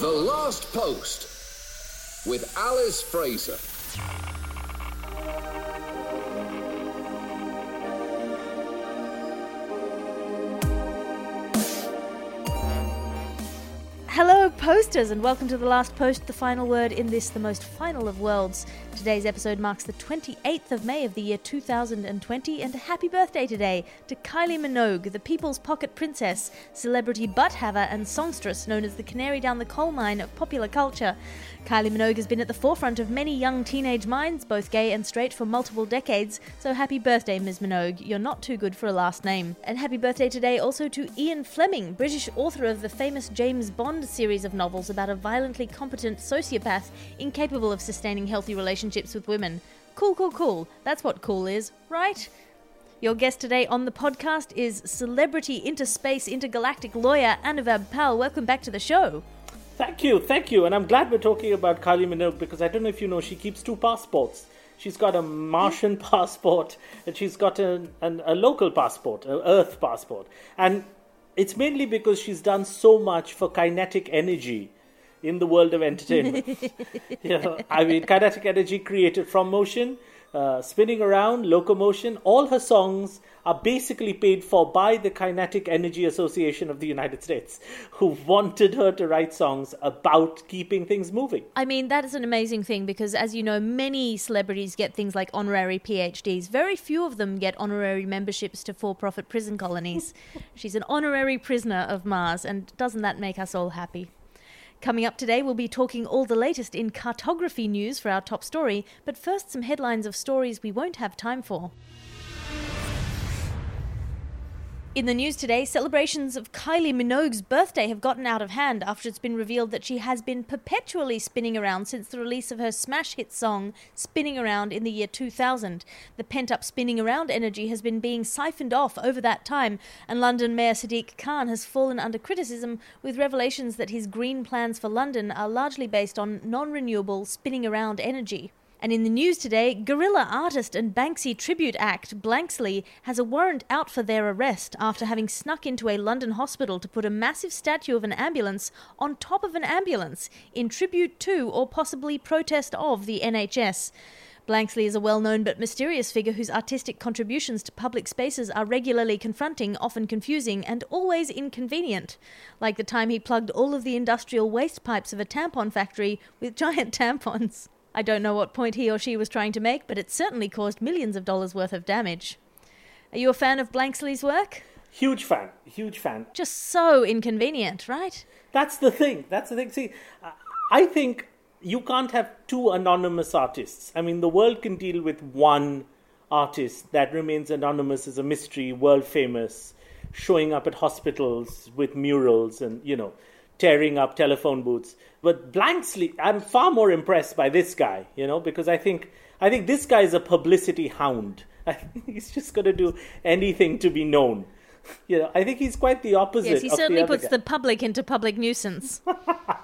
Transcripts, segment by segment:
The Last Post with Alice Fraser. Posters, and welcome to the last post, the final word in this, the most final of worlds. Today's episode marks the 28th of May of the year 2020, and a happy birthday today to Kylie Minogue, the People's Pocket Princess, celebrity butt haver and songstress known as the canary down the coal mine of popular culture. Kylie Minogue has been at the forefront of many young teenage minds, both gay and straight, for multiple decades, so happy birthday, Ms. Minogue. You're not too good for a last name. And happy birthday today also to Ian Fleming, British author of the famous James Bond series of novels about a violently competent sociopath incapable of sustaining healthy relationships with women. Cool, cool, cool. That's what cool is, right? Your guest today on the podcast is celebrity interspace intergalactic lawyer Anuvab Pal. Welcome back to the show. Thank you, thank you. And I'm glad we're talking about Kylie Minogue because I don't know if you know, she keeps two passports. She's got a Martian passport and she's got an, a local passport, an Earth passport. And it's mainly because she's done so much for kinetic energy in the world of entertainment. you know, I mean, kinetic energy created from motion, uh, spinning around, locomotion. All her songs are basically paid for by the Kinetic Energy Association of the United States, who wanted her to write songs about keeping things moving. I mean, that is an amazing thing because, as you know, many celebrities get things like honorary PhDs. Very few of them get honorary memberships to for profit prison colonies. She's an honorary prisoner of Mars, and doesn't that make us all happy? Coming up today, we'll be talking all the latest in cartography news for our top story, but first, some headlines of stories we won't have time for. In the news today, celebrations of Kylie Minogue's birthday have gotten out of hand after it's been revealed that she has been perpetually spinning around since the release of her smash hit song, Spinning Around, in the year 2000. The pent up spinning around energy has been being siphoned off over that time, and London Mayor Sadiq Khan has fallen under criticism with revelations that his green plans for London are largely based on non renewable spinning around energy. And in the news today, guerrilla artist and Banksy tribute act Blanksley has a warrant out for their arrest after having snuck into a London hospital to put a massive statue of an ambulance on top of an ambulance in tribute to or possibly protest of the NHS. Blanksley is a well known but mysterious figure whose artistic contributions to public spaces are regularly confronting, often confusing, and always inconvenient. Like the time he plugged all of the industrial waste pipes of a tampon factory with giant tampons. I don't know what point he or she was trying to make, but it certainly caused millions of dollars worth of damage. Are you a fan of Blanksley's work? Huge fan, huge fan. Just so inconvenient, right? That's the thing. That's the thing. See, I think you can't have two anonymous artists. I mean, the world can deal with one artist that remains anonymous as a mystery, world famous, showing up at hospitals with murals and, you know, tearing up telephone booths. But Blanksley, I'm far more impressed by this guy, you know, because I think I think this guy is a publicity hound. I think he's just going to do anything to be known. You know, I think he's quite the opposite. Yes, he of certainly the puts guy. the public into public nuisance.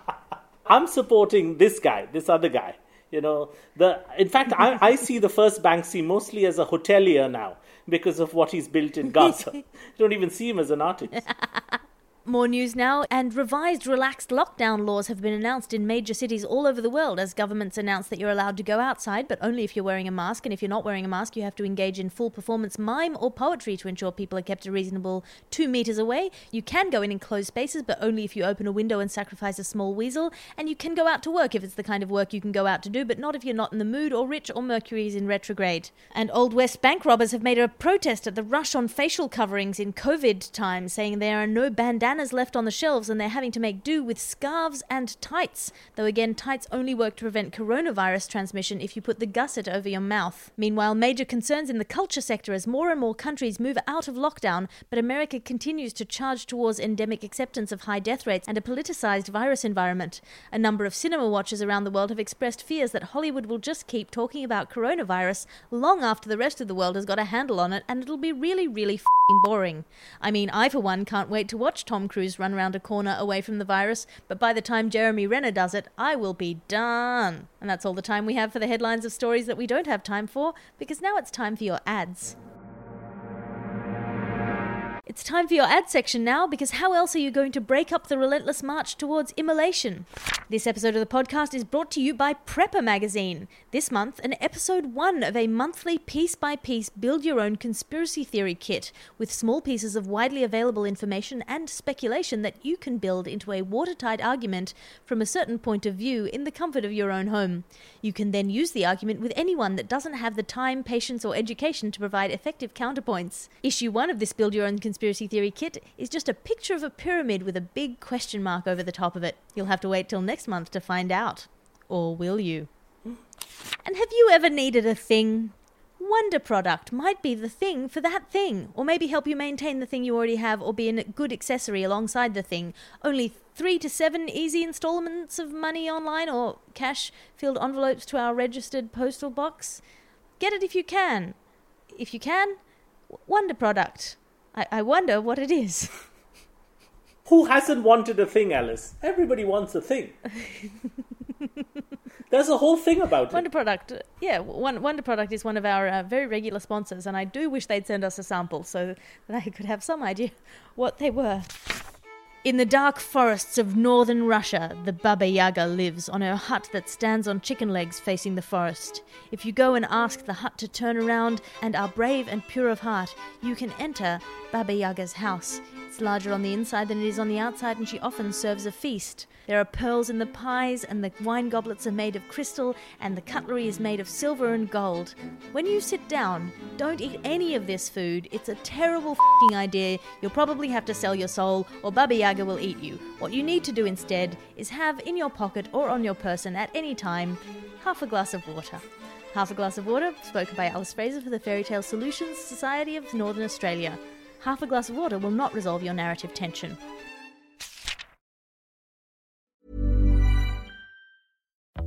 I'm supporting this guy, this other guy. You know, the in fact, I, I see the first Banksy mostly as a hotelier now because of what he's built in Gaza. you don't even see him as an artist. More news now, and revised relaxed lockdown laws have been announced in major cities all over the world as governments announce that you're allowed to go outside, but only if you're wearing a mask. And if you're not wearing a mask, you have to engage in full performance mime or poetry to ensure people are kept a reasonable two meters away. You can go in enclosed spaces, but only if you open a window and sacrifice a small weasel. And you can go out to work if it's the kind of work you can go out to do, but not if you're not in the mood or rich or Mercury is in retrograde. And Old West bank robbers have made a protest at the rush on facial coverings in COVID times, saying there are no bandanas left on the shelves and they're having to make do with scarves and tights. Though again, tights only work to prevent coronavirus transmission if you put the gusset over your mouth. Meanwhile, major concerns in the culture sector as more and more countries move out of lockdown, but America continues to charge towards endemic acceptance of high death rates and a politicized virus environment. A number of cinema watchers around the world have expressed fears that Hollywood will just keep talking about coronavirus long after the rest of the world has got a handle on it and it'll be really, really boring. I mean, I for one can't wait to watch Tom Cruise run around a corner away from the virus, but by the time Jeremy Renner does it, I will be done. And that's all the time we have for the headlines of stories that we don't have time for, because now it's time for your ads. It's time for your ad section now because how else are you going to break up the relentless march towards immolation? This episode of the podcast is brought to you by Prepper Magazine. This month, an episode one of a monthly piece by piece build your own conspiracy theory kit with small pieces of widely available information and speculation that you can build into a watertight argument from a certain point of view in the comfort of your own home. You can then use the argument with anyone that doesn't have the time, patience, or education to provide effective counterpoints. Issue one of this build your own conspiracy conspiracy theory kit is just a picture of a pyramid with a big question mark over the top of it. You'll have to wait till next month to find out. Or will you? And have you ever needed a thing? Wonder product might be the thing for that thing, or maybe help you maintain the thing you already have, or be a good accessory alongside the thing. Only three to seven easy installments of money online or cash filled envelopes to our registered postal box. Get it if you can. If you can, Wonder product. I, I wonder what it is. Who hasn't wanted a thing, Alice? Everybody wants a thing. There's a whole thing about Wonder it. Product, yeah, Wonder Product is one of our uh, very regular sponsors, and I do wish they'd send us a sample so that I could have some idea what they were. In the dark forests of northern Russia, the Baba Yaga lives on her hut that stands on chicken legs facing the forest. If you go and ask the hut to turn around and are brave and pure of heart, you can enter Baba Yaga's house. It's larger on the inside than it is on the outside, and she often serves a feast. There are pearls in the pies, and the wine goblets are made of crystal, and the cutlery is made of silver and gold. When you sit down, don't eat any of this food. It's a terrible idea. You'll probably have to sell your soul, or Baba Yaga will eat you. What you need to do instead is have in your pocket or on your person at any time half a glass of water. Half a glass of water, spoken by Alice Fraser for the Fairy Tale Solutions Society of Northern Australia half a glass of water will not resolve your narrative tension.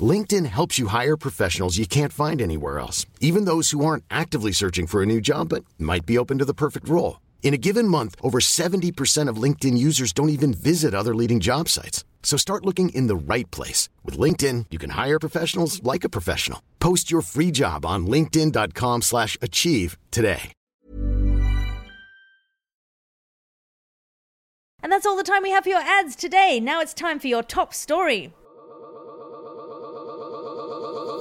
LinkedIn helps you hire professionals you can't find anywhere else, even those who aren't actively searching for a new job but might be open to the perfect role. In a given month, over 70% of LinkedIn users don't even visit other leading job sites. So start looking in the right place. With LinkedIn, you can hire professionals like a professional. Post your free job on linkedin.com slash achieve today. And that's all the time we have for your ads today. Now it's time for your top story.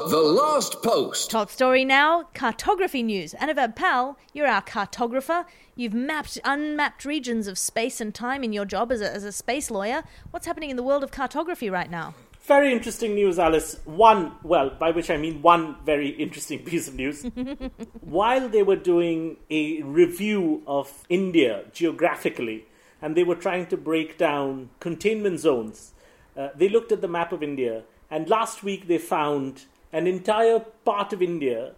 The last post. Top story now cartography news. Anuvab Pal, you're our cartographer. You've mapped unmapped regions of space and time in your job as a, as a space lawyer. What's happening in the world of cartography right now? Very interesting news, Alice. One, well, by which I mean one very interesting piece of news. While they were doing a review of India geographically, and they were trying to break down containment zones. Uh, they looked at the map of India, and last week they found an entire part of India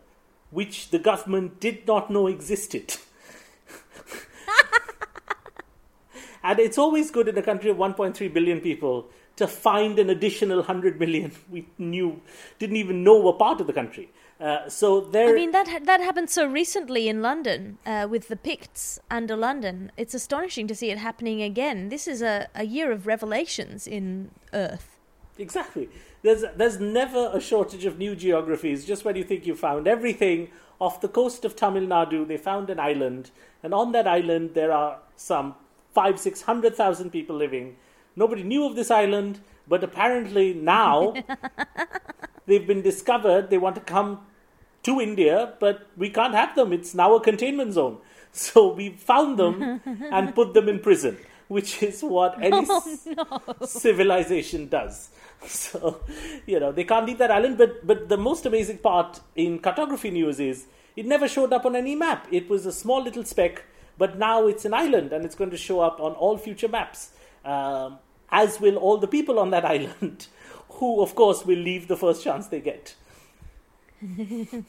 which the government did not know existed. And it's always good in a country of 1.3 billion people to find an additional 100 million we knew, didn't even know were part of the country. Uh, so there. I mean, that ha- that happened so recently in London uh, with the Picts under London. It's astonishing to see it happening again. This is a, a year of revelations in Earth. Exactly. There's there's never a shortage of new geographies. Just when you think you've found everything, off the coast of Tamil Nadu, they found an island, and on that island there are some five, six hundred thousand people living. Nobody knew of this island, but apparently now they've been discovered. They want to come to India, but we can't have them. It's now a containment zone. So we found them and put them in prison, which is what any Oh, no. civilization does. So, you know, they can't leave that island. But, but the most amazing part in cartography news is it never showed up on any map. It was a small little speck, but now it's an island and it's going to show up on all future maps, um, as will all the people on that island, who, of course, will leave the first chance they get.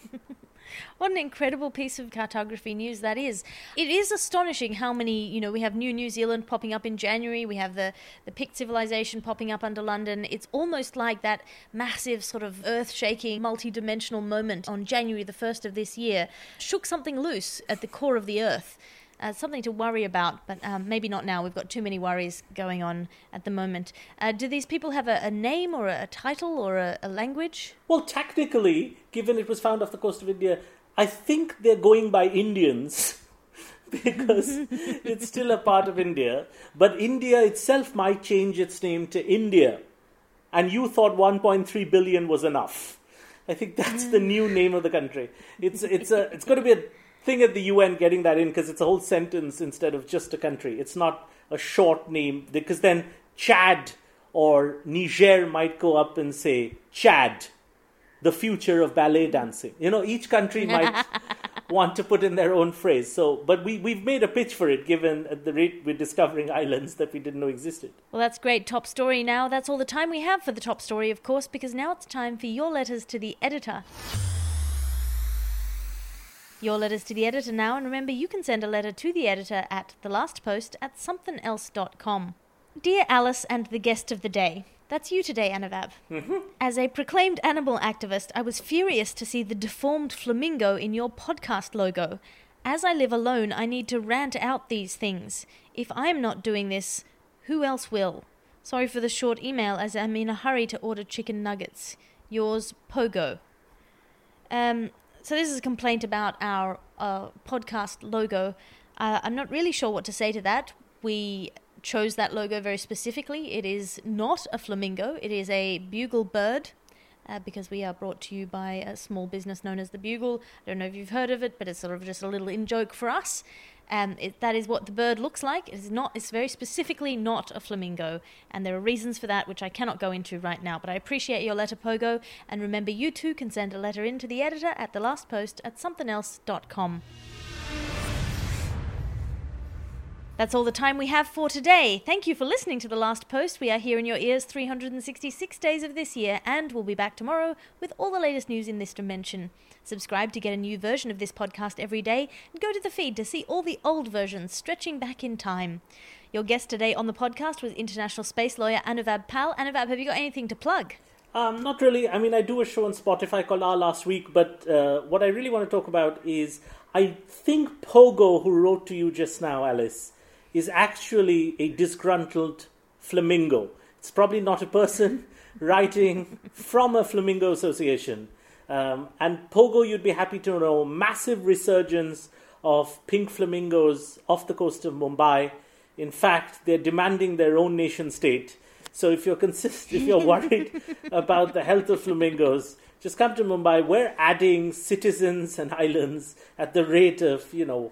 What an incredible piece of cartography news that is. It is astonishing how many, you know, we have New New Zealand popping up in January, we have the, the Pict civilization popping up under London. It's almost like that massive, sort of earth shaking, multi dimensional moment on January the 1st of this year shook something loose at the core of the earth. Uh, something to worry about, but um, maybe not now. We've got too many worries going on at the moment. Uh, do these people have a, a name or a, a title or a, a language? Well, technically, given it was found off the coast of India, I think they're going by Indians because it's still a part of India. But India itself might change its name to India. And you thought 1.3 billion was enough. I think that's the new name of the country. It's it's a it's going to be a thing at the UN getting that in because it's a whole sentence instead of just a country. It's not a short name because then Chad or Niger might go up and say Chad, the future of ballet dancing. You know, each country might want to put in their own phrase. So, but we we've made a pitch for it given at the rate we're discovering islands that we didn't know existed. Well, that's great. Top story now. That's all the time we have for the top story, of course, because now it's time for your letters to the editor. Your letters to the editor now, and remember you can send a letter to the editor at thelastpost at somethingelse.com. Dear Alice and the guest of the day, that's you today, Anuvab. As a proclaimed animal activist, I was furious to see the deformed flamingo in your podcast logo. As I live alone, I need to rant out these things. If I'm not doing this, who else will? Sorry for the short email, as I'm in a hurry to order chicken nuggets. Yours, Pogo. Um, so this is a complaint about our uh, podcast logo. Uh, I'm not really sure what to say to that. We chose that logo very specifically. It is not a flamingo. It is a bugle bird. Uh, because we are brought to you by a small business known as the Bugle. I don't know if you've heard of it, but it's sort of just a little in joke for us. Um, it, that is what the bird looks like. It is not. It's very specifically not a flamingo, and there are reasons for that which I cannot go into right now. But I appreciate your letter, Pogo, and remember, you too can send a letter in to the editor at the last post at somethingelse.com. That's all the time we have for today. Thank you for listening to The Last Post. We are here in your ears 366 days of this year, and we'll be back tomorrow with all the latest news in this dimension. Subscribe to get a new version of this podcast every day, and go to the feed to see all the old versions stretching back in time. Your guest today on the podcast was international space lawyer Anuvab Pal. Anuvab, have you got anything to plug? Um, not really. I mean, I do a show on Spotify called Our Last Week, but uh, what I really want to talk about is I think Pogo, who wrote to you just now, Alice, is actually a disgruntled flamingo. It's probably not a person writing from a flamingo association. Um, and Pogo, you'd be happy to know, massive resurgence of pink flamingos off the coast of Mumbai. In fact, they're demanding their own nation state. So if you're consist- if you're worried about the health of flamingos, just come to Mumbai. We're adding citizens and islands at the rate of you know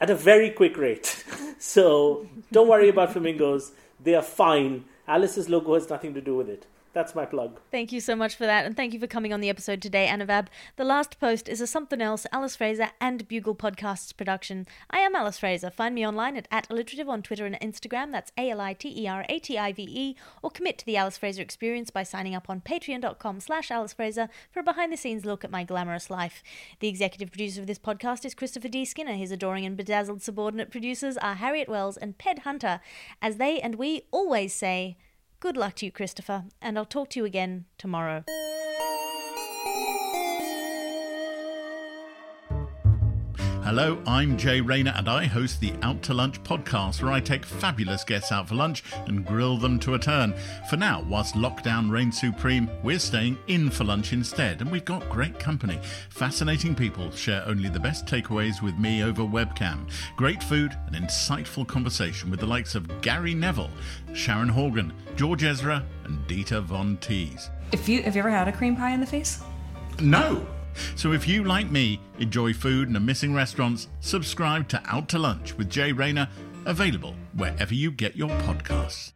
at a very quick rate. So don't worry about flamingos; they are fine. Alice's logo has nothing to do with it. That's my plug. Thank you so much for that, and thank you for coming on the episode today, Anuvab. The Last Post is a Something Else, Alice Fraser, and Bugle Podcasts production. I am Alice Fraser. Find me online at, at alliterative on Twitter and Instagram, that's A-L-I-T-E-R-A-T-I-V-E, or commit to the Alice Fraser experience by signing up on patreon.com slash Alice Fraser for a behind-the-scenes look at my glamorous life. The executive producer of this podcast is Christopher D. Skinner. His adoring and bedazzled subordinate producers are Harriet Wells and Ped Hunter. As they and we always say... Good luck to you, Christopher, and I'll talk to you again tomorrow. Hello, I'm Jay Rayner, and I host the Out to Lunch podcast, where I take fabulous guests out for lunch and grill them to a turn. For now, whilst lockdown reigns supreme, we're staying in for lunch instead, and we've got great company. Fascinating people share only the best takeaways with me over webcam. Great food and insightful conversation with the likes of Gary Neville, Sharon Horgan, George Ezra, and Dita Von Teese. If you have you ever had a cream pie in the face? No! So if you, like me, enjoy food and are missing restaurants, subscribe to Out to Lunch with Jay Rayner, available wherever you get your podcasts.